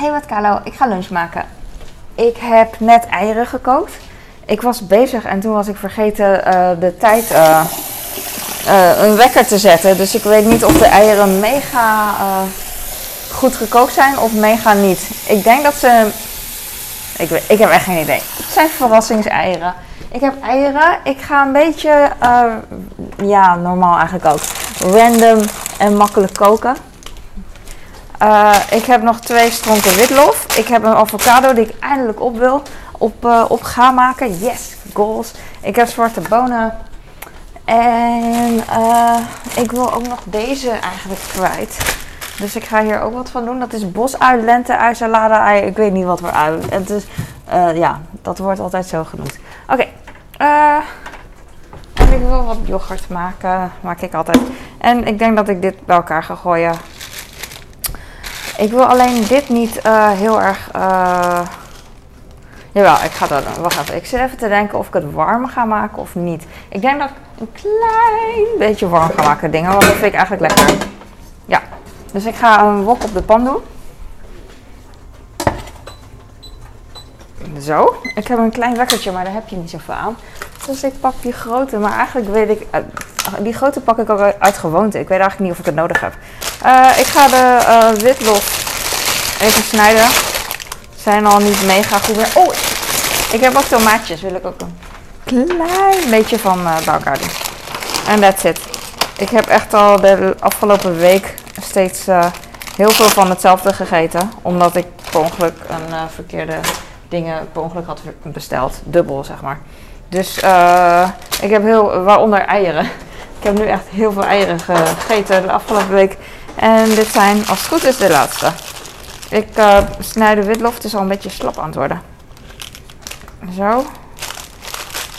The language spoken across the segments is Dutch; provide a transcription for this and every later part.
Hey wat Carlo, ik ga lunch maken. Ik heb net eieren gekookt. Ik was bezig en toen was ik vergeten uh, de tijd uh, uh, een wekker te zetten. Dus ik weet niet of de eieren mega goed gekookt zijn of mega niet. Ik denk dat ze. Ik, weet, ik heb echt geen idee. Het zijn verrassingseieren. Ik heb eieren. Ik ga een beetje, ja, normaal eigenlijk ook. Random en makkelijk koken. Uh, ik heb nog twee stronken witlof. Ik heb een avocado die ik eindelijk op wil. Op, uh, op ga maken. Yes, goals. Ik heb zwarte bonen. En uh, ik wil ook nog deze eigenlijk kwijt. Dus ik ga hier ook wat van doen. Dat is bosui, lente-ui, salade-ui. Ik weet niet wat voor ui. Het is, ja, dat wordt altijd zo genoemd. Oké. En ik wil wat yoghurt maken. Maak ik altijd. En ik denk dat ik dit bij elkaar ga gooien. Ik wil alleen dit niet uh, heel erg. Uh... Jawel, ik ga dat. Wacht even. Ik zit even te denken of ik het warm ga maken of niet. Ik denk dat ik een klein beetje warm ga maken dingen, want dat vind ik eigenlijk lekker. Ja, dus ik ga een wok op de pan doen. Zo. Ik heb een klein wekkertje, maar daar heb je niet zoveel aan. Dus ik pak die grote, maar eigenlijk weet ik. Die grote pak ik ook uit gewoonte. Ik weet eigenlijk niet of ik het nodig heb. Uh, ik ga de uh, witlof even snijden. Zijn al niet mega goed meer. Oh, ik heb ook tomaatjes. Wil ik ook een klein beetje van uh, bij elkaar doen. En that's it. Ik heb echt al de afgelopen week steeds heel veel van hetzelfde gegeten. Omdat ik per ongeluk een verkeerde dingen per ongeluk had besteld. Dubbel, zeg maar. Dus ik heb heel, waaronder eieren. Ik heb nu echt heel veel eieren gegeten de afgelopen week. En dit zijn, als het goed is, de laatste. Ik uh, snij de witlof, het is al een beetje slap aan het worden. Zo.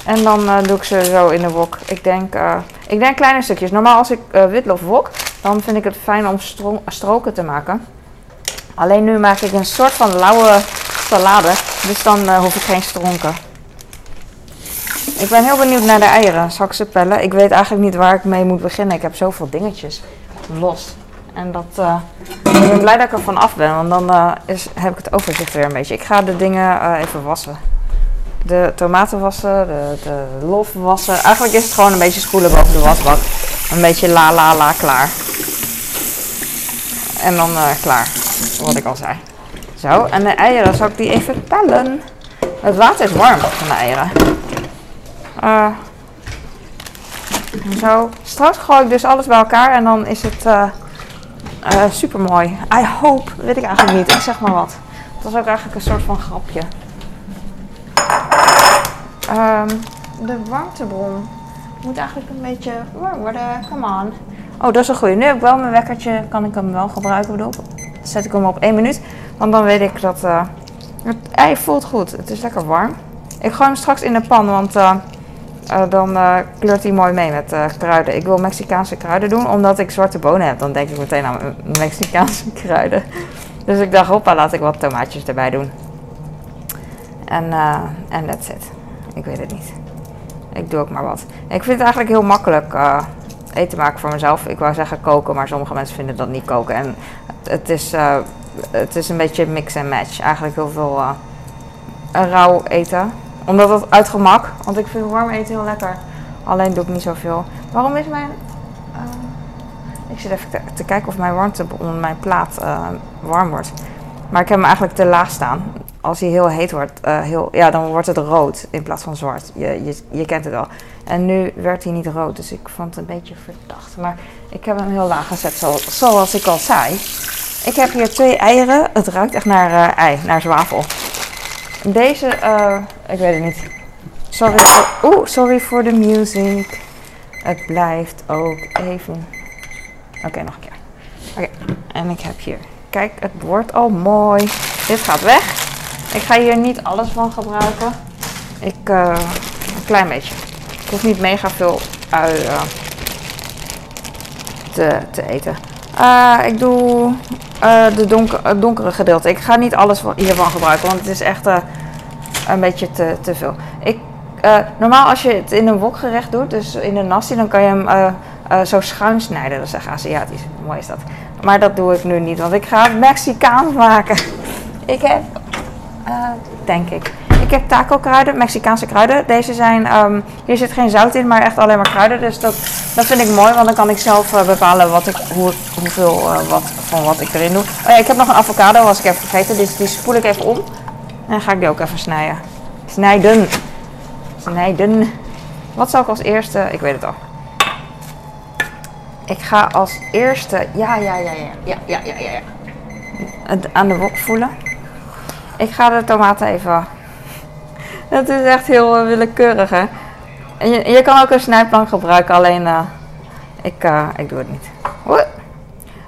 En dan uh, doe ik ze zo in de wok. Ik denk, uh, ik denk kleine stukjes. Normaal als ik witlof wok, dan vind ik het fijn om stro stroken te maken. Alleen nu maak ik een soort van lauwe salade. Dus dan hoef ik geen stronken. Ik ben heel benieuwd naar de eieren. Zal ik ze pellen? Ik weet eigenlijk niet waar ik mee moet beginnen. Ik heb zoveel dingetjes los. En dat, uh, ik ben blij dat ik er van af ben, want dan uh, is, heb ik het overzicht weer een beetje. Ik ga de dingen uh, even wassen. De tomaten wassen, de, de lof wassen. Eigenlijk is het gewoon een beetje spoelen boven de wasbak. Een beetje la la la klaar. En dan klaar, wat ik al zei. Zo, en de eieren, zal ik die even pellen? Het water is warm van de eieren. Zo, straks gooi ik dus alles bij elkaar en dan is het uh, eh, super mooi. I hope, weet ik eigenlijk niet. Ik zeg maar wat. Het was ook eigenlijk een soort van grapje. Um, de warmtebron moet eigenlijk een beetje warm worden. Come on. Oh, dat is een goede. Nu heb ik wel mijn wekkertje. Kan ik hem wel gebruiken? Bedoel. Zet ik hem op 1 minuut. Want dan weet ik dat uh, het ei voelt goed. Het is lekker warm. Ik gooi hem straks in de pan, want uh, dan uh, kleurt hij mooi mee met uh, kruiden. Ik wil Mexicaanse kruiden doen, omdat ik zwarte bonen heb. Dan denk ik meteen aan Mexicaanse kruiden. Dus ik dacht, hoppa, laat ik wat tomaatjes erbij doen. En en that's it. Ik weet het niet. Ik doe ook maar wat. Ik vind het eigenlijk heel makkelijk eten maken voor mezelf. Ik wou zeggen koken, maar sommige mensen vinden dat niet koken. En het is, het is een beetje mix en match. Eigenlijk heel veel rauw eten omdat het uit gemak, want ik vind warm eten heel lekker. Alleen doe ik niet zoveel. Waarom is mijn. Uh, ik zit even te, kijken of mijn warmte onder mijn plaat uh, warm wordt. Maar ik heb hem eigenlijk te laag staan. Als hij heel heet wordt, uh, heel, ja, dan wordt het rood in plaats van zwart. Je, je, je kent het wel. En nu werd hij niet rood, dus ik vond het een beetje verdacht. Maar ik heb hem heel laag gezet, zoals, ik al zei. Ik heb hier twee eieren. Het ruikt echt naar ei, naar zwavel. Deze, ik weet het niet. Sorry voor, oeh, sorry voor de music. Het blijft ook even. Oké, nog een keer. Oké, en ik heb hier. Kijk, het wordt al mooi. Dit gaat weg. Ik ga hier niet alles van gebruiken. Ik, uh, een klein beetje. Ik hoef niet mega veel uh, te, te eten. Uh, ik doe donker, donkere gedeelte. Ik ga niet alles hiervan gebruiken, want het is echt een beetje te, te veel. Ik, normaal als je het in een wokgerecht doet, dus in een nasi, dan kan je hem zo schuin snijden. Dat is echt Aziatisch. Mooi is dat. Maar dat doe ik nu niet, want ik ga het Mexicaans maken. Ik heb, eh, denk ik. Ik heb taco kruiden, Mexicaanse kruiden. Deze zijn, ehm, hier zit geen zout in, maar echt alleen maar kruiden. Dus dat, dat vind ik mooi, want dan kan ik zelf eh, bepalen wat ik, hoe, hoeveel wat, van wat ik erin doe. Oh ja, ik heb nog een avocado, was ik even vergeten. Dus die spoel ik even om. En ga ik die ook even snijden. Snijden. Snijden. Wat zal ik als eerste? Ik weet het al. Ik ga als eerste. Ja, ja, ja, ja. Ja, ja, ja, ja. Het aan de wok voelen. Ik ga de tomaten even. Het is echt heel uh, willekeurig, hè? En je, kan ook een snijplank gebruiken, alleen uh, ik, uh, ik doe het niet.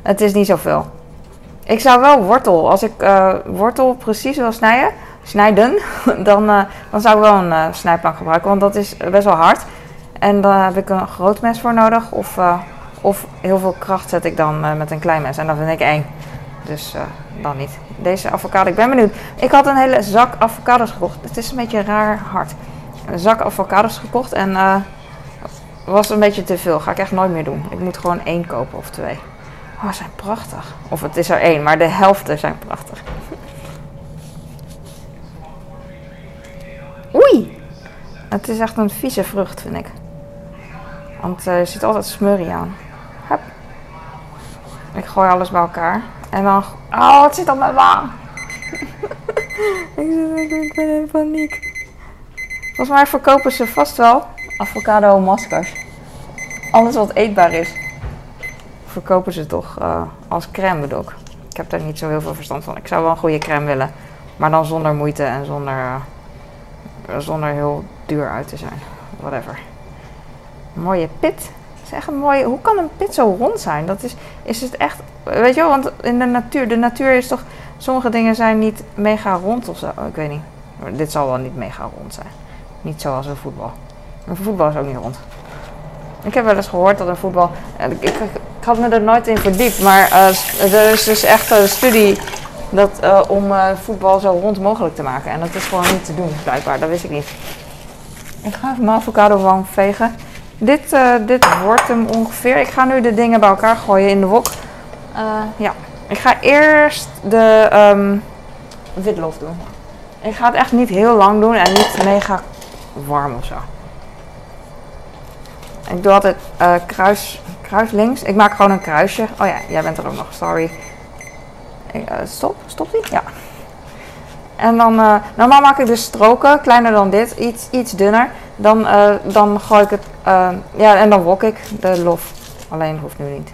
Het is niet zoveel. Ik zou wel wortel, als ik wortel precies wil snijden, snijden, dan, dan zou ik wel een snijplank gebruiken, want dat is best wel hard. En daar heb ik een groot mes voor nodig, of of heel veel kracht zet ik dan uh, met een klein mes. En dat vind ik eng. Dus uh, dan niet. Deze avocado, ik ben benieuwd. Ik had een hele zak avocados gekocht. Het is een beetje raar hard. Een zak avocados gekocht en uh, was een beetje te veel. Ga ik echt nooit meer doen. Ik moet gewoon één kopen of twee. Oh, ze zijn prachtig. Of het is er één, maar de helften zijn prachtig. Het is echt een vieze vrucht, vind ik. Want er zit altijd smurrie aan. Hup. Ik gooi alles bij elkaar. En dan... Oh, het zit op mijn wang. ik, ben in paniek. Volgens mij verkopen ze vast wel avocado maskers. Alles wat eetbaar is. Verkopen ze toch uh, als crème bedoel ik. Ik heb daar niet zo heel veel verstand van. Ik zou wel een goede crème willen. Maar dan zonder moeite en zonder, uh, zonder heel duur uit te zijn. Whatever. Mooie pit echt een mooie. Hoe kan een pit zo rond zijn? Dat is, is het echt. Weet je wel, want in de natuur. De natuur is toch. Sommige dingen zijn niet mega rond of zo. Oh, ik weet niet. Dit zal wel niet mega rond zijn. Niet zoals een voetbal. Een voetbal is ook niet rond. Ik heb wel eens gehoord dat een voetbal. Ik, ik, ik had me er nooit in verdiept. Maar uh, er is dus echt een studie dat, uh, om uh, voetbal zo rond mogelijk te maken. En dat is gewoon niet te doen, blijkbaar. Dat wist ik niet. Ik ga even mijn avocado wang vegen. Dit, uh, dit wordt hem ongeveer. Ik ga nu de dingen bij elkaar gooien in de wok. Uh, ja, ik ga eerst de um, witlof doen. Ik ga het echt niet heel lang doen en niet mega warm of zo. Ik doe altijd uh, kruis, kruis links. Ik maak gewoon een kruisje. Oh ja, jij bent er ook nog, sorry. Ik, stop, stop die? Ja. En dan, uh, normaal maak ik dus stroken, kleiner dan dit, iets, iets dunner. Dan, uh, dan gooi ik het, uh, ja, en dan wok ik de lof. Alleen hoeft nu niet.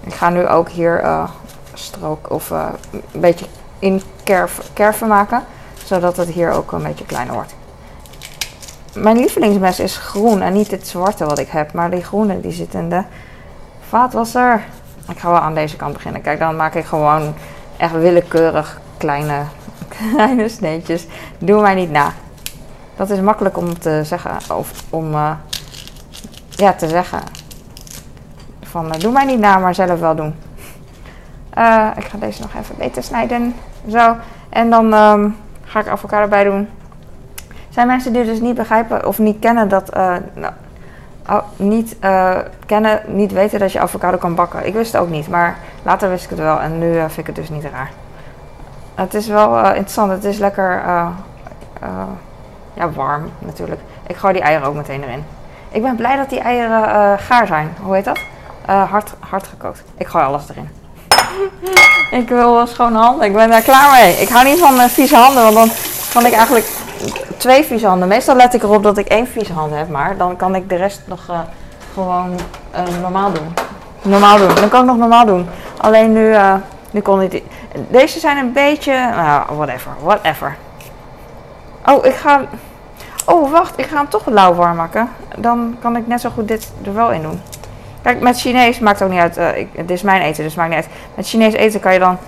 Ik ga nu ook hier strook of een beetje in kerven maken, zodat het hier ook een beetje kleiner wordt. Mijn lievelingsmes is groen en niet het zwarte wat ik heb, maar die groene die zit in de vaatwasser. Ik ga wel aan deze kant beginnen. Kijk, dan maak ik gewoon echt willekeurig kleine kleine sneetjes. Doe mij niet na. Dat is makkelijk om te zeggen. Of om uh, ja, te zeggen. Van uh, doe mij niet na, maar zelf wel doen. Uh, ik ga deze nog even beter snijden. Zo. En dan um, ga ik avocado bij doen. Zijn mensen die dus niet begrijpen of niet kennen dat. nou, oh, niet kennen, niet weten dat je avocado kan bakken. Ik wist het ook niet, maar later wist ik het wel. En nu vind ik het dus niet raar. Het is wel uh, interessant. Het is lekker uh, uh, ja, warm natuurlijk. Ik gooi die eieren ook meteen erin. Ik ben blij dat die eieren gaar zijn. Hoe heet dat? hard, hard gekookt. Ik gooi alles erin. ik wil wel schone handen. Ik ben daar klaar mee. Ik hou niet van vieze handen, want dan kan ik eigenlijk twee vieze handen. Meestal let ik erop dat ik één vieze hand heb, maar dan kan ik de rest nog gewoon normaal doen. Normaal doen. Dan kan ik nog normaal doen. Alleen nu, nu kon ik deze zijn een beetje, nou, whatever, whatever. Oh, ik ga, oh wacht, ik ga hem toch lauw maken. Dan kan ik net zo goed dit er wel in doen. Kijk, met Chinees maakt ook niet uit. Uh, ik, dit is mijn eten, dus maakt niet uit. Met Chinees eten kan je dan,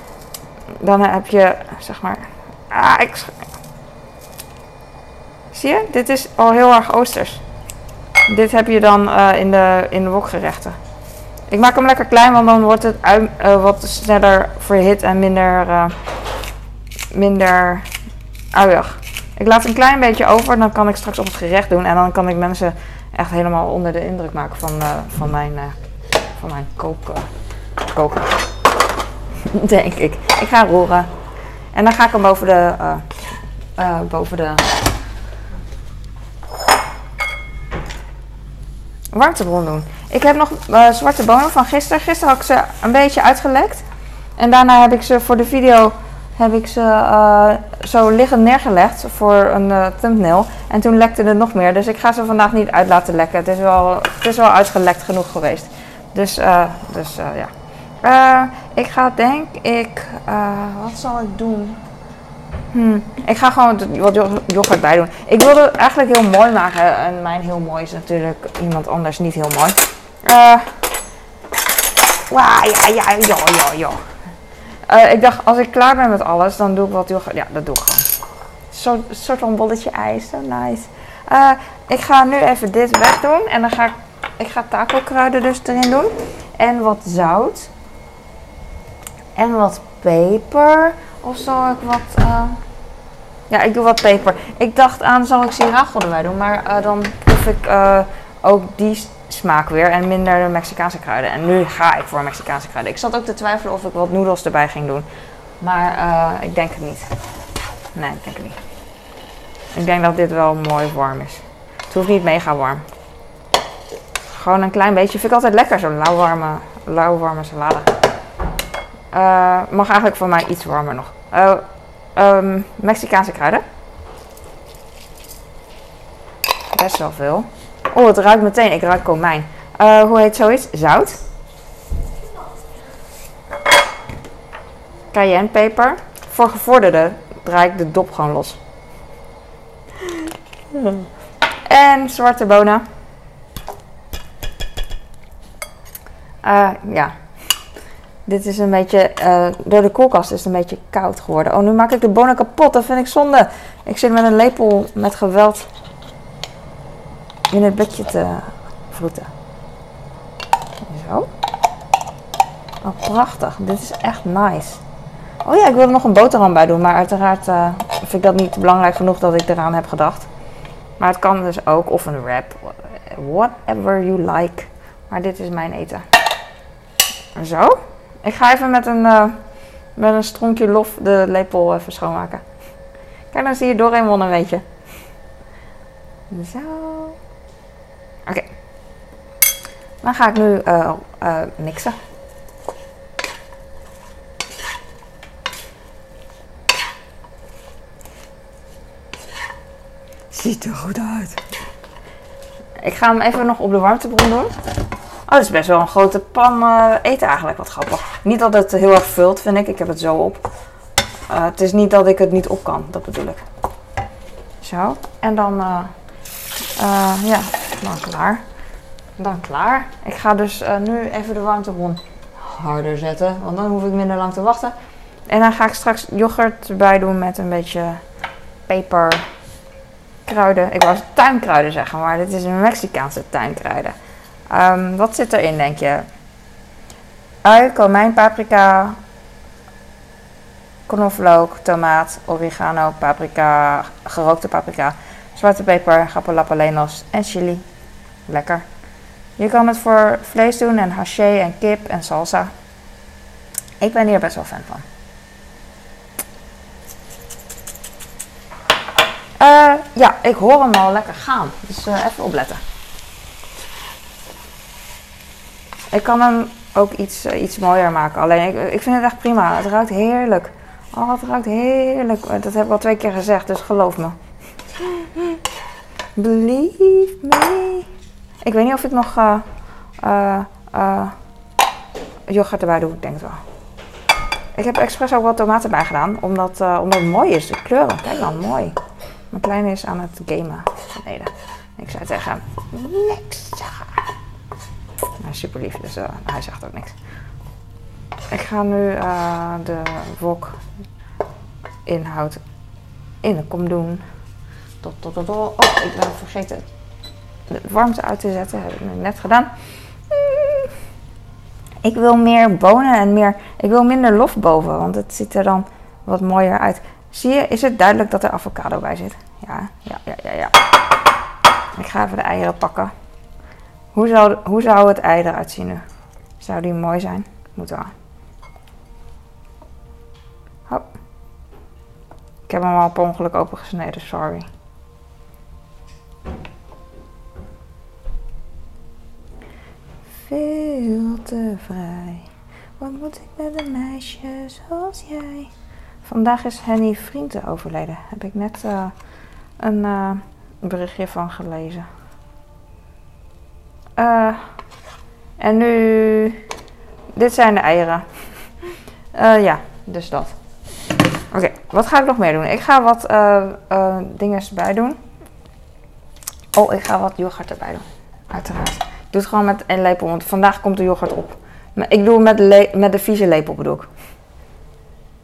dan heb je, zeg maar, ah, ik, zie je? Dit is al heel erg oosters. Dit heb je dan uh, in de, in de wokgerechten. Ik maak hem lekker klein, want dan wordt het uh, wat sneller verhit en minder, uh, minder uiig. Ik laat een klein beetje over, dan kan ik straks op het gerecht doen. En dan kan ik mensen echt helemaal onder de indruk maken van, uh, van mijn, van mijn kook, koken. Denk ik. Ik ga roeren. En dan ga ik hem boven de, eh, eh, boven de warmtebron doen. Ik heb nog eh, zwarte bonen van gisteren. Gisteren had ik ze een beetje uitgelekt. En daarna heb ik ze voor de video heb ik ze eh, zo liggend neergelegd voor een eh, thumbnail. En toen lekte er nog meer. Dus ik ga ze vandaag niet uit laten lekken. Het is wel, het is wel uitgelekt genoeg geweest. Dus, dus ja. Ik ga denk ik... wat zal ik doen? Hmm, Ik ga gewoon wat yo- yoghurt bij doen. Ik wilde het eigenlijk heel mooi maken. En mijn heel mooi is natuurlijk iemand anders niet heel mooi. Wauw, ja, ja, ja, ja, ja. Eh, ik dacht, als ik klaar ben met alles, dan doe ik wat yoghurt. Ja, dat doe ik gewoon. Zo, soort van bolletje ijs, zo nice. Eh, ik ga nu even dit wegdoen. En dan ga ik, ik ga taco kruiden dus erin doen. En wat zout. En wat peper. Of zal ik wat... Ja, ik doe wat peper. Ik dacht aan, zal ik sriracha erbij doen. Maar dan proef ik ook die smaak weer. En minder de Mexicaanse kruiden. En nu ga ik voor Mexicaanse kruiden. Ik zat ook te twijfelen of ik wat noedels erbij ging doen. Maar eh, ik denk het niet. Nee, ik denk het niet. Ik denk dat dit wel mooi warm is. Het hoeft niet mega warm. Gewoon een klein beetje. Vind ik altijd lekker, zo'n lauwwarme, lauwwarme salade. Eh, mag eigenlijk voor mij iets warmer nog. Eh, ehm, Mexicaanse kruiden. Best wel veel. Oh, het ruikt meteen. Ik ruik komijn. Eh, hoe heet zoiets? Zout. Cayennepeper. Voor gevorderden draai ik de dop gewoon los. En zwarte bonen. Eh, ja. Dit is een beetje, eh, door de koelkast is het een beetje koud geworden. Oh, nu maak ik de bonen kapot. Dat vind ik zonde. Ik zit met een lepel met geweld in het bedje te vroeten. Zo. Oh, prachtig. Dit is echt nice. Oh ja, ik wil er nog een boterham bij doen. Maar uiteraard eh, vind ik dat niet belangrijk genoeg dat ik eraan heb gedacht. Maar het kan dus ook. Of een wrap. Whatever you like. Maar dit is mijn eten. Zo. Ik ga even met een, eh, met een stronkje lof de lepel even schoonmaken. Kijk, dan zie je Doraemon een beetje. Zo. Oké. Dan ga ik nu eh, eh, mixen. Ziet er goed uit. Ik ga hem even nog op de warmtebron doen. Oh, dat is best wel een grote pan eh, eten eigenlijk. Wat grappig. Niet dat het heel erg vult, vind ik. Ik heb het zo op. Het is niet dat ik het niet op kan. Dat bedoel ik. Zo. En dan... ja, dan klaar. Dan klaar. Ik ga dus eh, nu even de warmtebron harder zetten. Want dan hoef ik minder lang te wachten. En dan ga ik straks yoghurt erbij doen met een beetje peper, kruiden. Ik wou tuinkruiden zeggen, maar dit is een Mexicaanse tuinkruiden. Ehm, wat zit erin, denk je? Ui, komijn, paprika, knoflook, tomaat, oregano, paprika, gerookte paprika, zwarte peper, japalapalenos en chili. Lekker. Je kan het voor vlees doen en haché en kip en salsa. Ik ben hier best wel fan van. Eh, ja, ik hoor hem al lekker gaan. Dus eh, even opletten. Ik kan hem ook iets, eh, iets mooier maken. Alleen ik, vind het echt prima. Het ruikt heerlijk. Oh, het ruikt heerlijk. Dat heb ik al twee keer gezegd, dus geloof me. Believe me. Ik weet niet of ik nog eh eh, eh, yoghurt erbij doe. Ik denk wel. Ik heb expres ook wat tomaten bij gedaan. Omdat, omdat het mooi is. De kleuren. Kijk dan, mooi. Mijn kleine is aan het gamen beneden. Ik zei tegen hem, niks zeggen. Hij is super lief, dus hij zegt ook niks. Ik ga nu de wok inhoud in de kom doen. Tot, tot, tot, tot. Oh, ik ben vergeten de warmte uit te zetten. Heb ik net gedaan. Mm. Ik wil meer bonen en meer. Ik wil minder lof boven, want het ziet er dan wat mooier uit. Zie je, is het duidelijk dat er avocado bij zit? Ja, ja, ja, ja, ja. Ik ga even de eieren pakken. Hoe zou, hoe zou het ei eruit zien nu? Zou die mooi zijn? Moet wel. Hop. Ik heb hem al per ongeluk opengesneden, sorry. Veel te vrij. Wat moet ik met een meisje zoals jij? Vandaag is Henny Vrienden overleden. Heb ik net uh, een uh, berichtje van gelezen. Uh, en nu. Dit zijn de eieren. ja, dus dat. Oké, wat ga ik nog meer doen? Ik ga wat dingen bij doen. Oh, ik ga wat yoghurt erbij doen. Uiteraard. Doe het gewoon met een lepel, want vandaag komt de yoghurt op. Ik doe het met met de vieze lepel bedoel ik. Oh,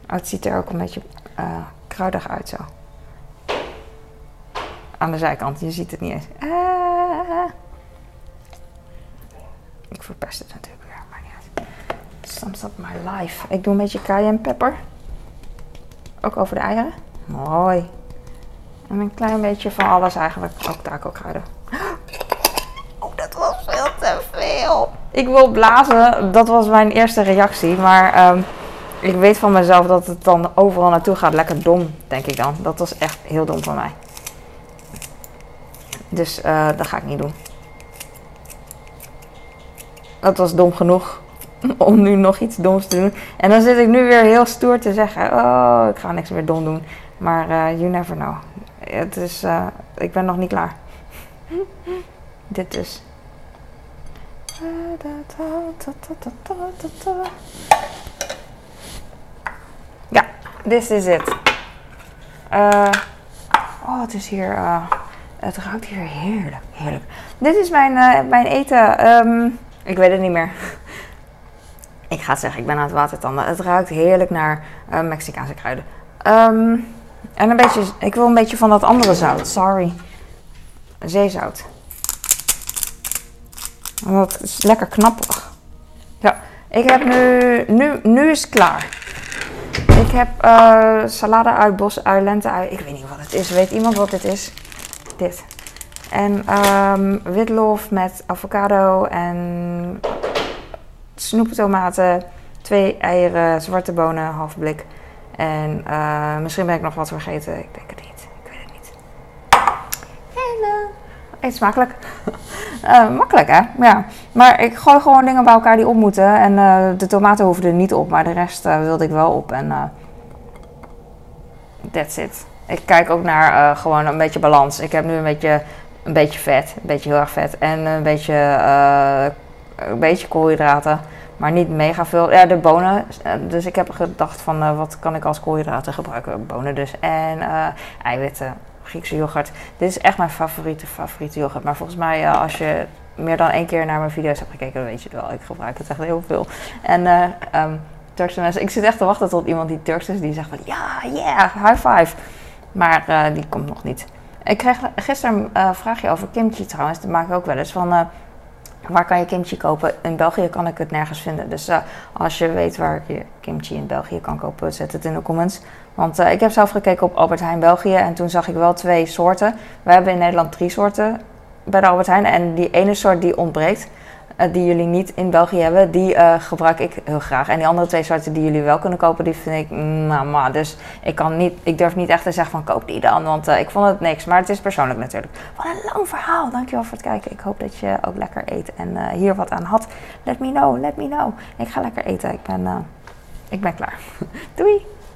het ziet er ook een beetje uh, kruidig uit zo. Aan de zijkant, je ziet het niet eens. Ah. Ik verpest het natuurlijk weer, maar niet uit. Sums up my life. Ik doe een beetje cayenne pepper. Ook over de eieren. Mooi. En een klein beetje van alles eigenlijk. Ook taco-kruiden. Oh, Ik wil blazen. Dat was mijn eerste reactie. Maar um, ik weet van mezelf dat het dan overal naartoe gaat. Lekker dom, denk ik dan. Dat was echt heel dom van mij. Dus uh, dat ga ik niet doen. Dat was dom genoeg om nu nog iets doms te doen. En dan zit ik nu weer heel stoer te zeggen: Oh, ik ga niks meer dom doen. Maar uh, you never know. Het is, uh, ik ben nog niet klaar. Dit dus. Ja, this is it. Uh, oh, het is hier. Uh, het ruikt hier heerlijk. Heerlijk. Dit is mijn, uh, mijn eten. Um, ik weet het niet meer. ik ga het zeggen, ik ben aan het watertanden. Het ruikt heerlijk naar Mexicaanse kruiden. Um, en een beetje. Ik wil een beetje van dat andere zout. Sorry. Zeezout. Dat is lekker knapperig. Ja, ik heb nu. Nu, nu is het klaar. Ik heb uh, salade uit bosui, lente Ik weet niet wat het is. Weet iemand wat dit is? Dit. En um, witlof met avocado en snoeptomaten. Twee eieren, zwarte bonen, half blik. En uh, misschien ben ik nog wat vergeten. Ik denk het niet. Ik weet het niet. Uh, eet smakelijk. uh, makkelijk hè? Ja. Maar ik gooi gewoon dingen bij elkaar die op moeten. En de tomaten hoeven er niet op. Maar de rest wilde ik wel op. En that's it. Ik kijk ook naar gewoon een beetje balans. Ik heb nu een beetje, een beetje vet. Een beetje heel erg vet. En een beetje, een beetje koolhydraten. Maar niet mega veel. Ja, de bonen. Dus ik heb gedacht van wat kan ik als koolhydraten gebruiken? Bonen dus. En eiwitten. Griekse yoghurt. Dit is echt mijn favoriete, favoriete yoghurt. Maar volgens mij, uh, als je meer dan één keer naar mijn video's hebt gekeken, dan weet je het wel. Ik gebruik het echt heel veel. En um, Turkse mensen. Ik zit echt te wachten tot iemand die Turks is, die zegt van ja, yeah, high five. Maar die komt nog niet. Ik kreeg gisteren een vraagje over kimchi trouwens. Dat maak ik ook wel eens. Van Waar kan je kimchi kopen? In België kan ik het nergens vinden. Dus uh, als je weet waar je kimchi in België kan kopen, zet het in de comments. Want uh, ik heb zelf gekeken op Albert Heijn België en toen zag ik wel twee soorten. We hebben in Nederland drie soorten bij de Albert Heijn. En die ene soort die ontbreekt. Eh, die jullie niet in België hebben, die uh, gebruik ik heel graag. En die andere twee soorten die jullie wel kunnen kopen, die vind ik, nou maar. Dus ik, kan niet, ik durf niet echt te zeggen van koop die dan, want uh, ik vond het niks. Maar het is persoonlijk natuurlijk. Wat een lang verhaal. Dankjewel voor het kijken. Ik hoop dat je ook lekker eet en hier wat aan had. Let me know, let me know. Ik ga lekker eten. Ik ben, ik ben klaar. Doei!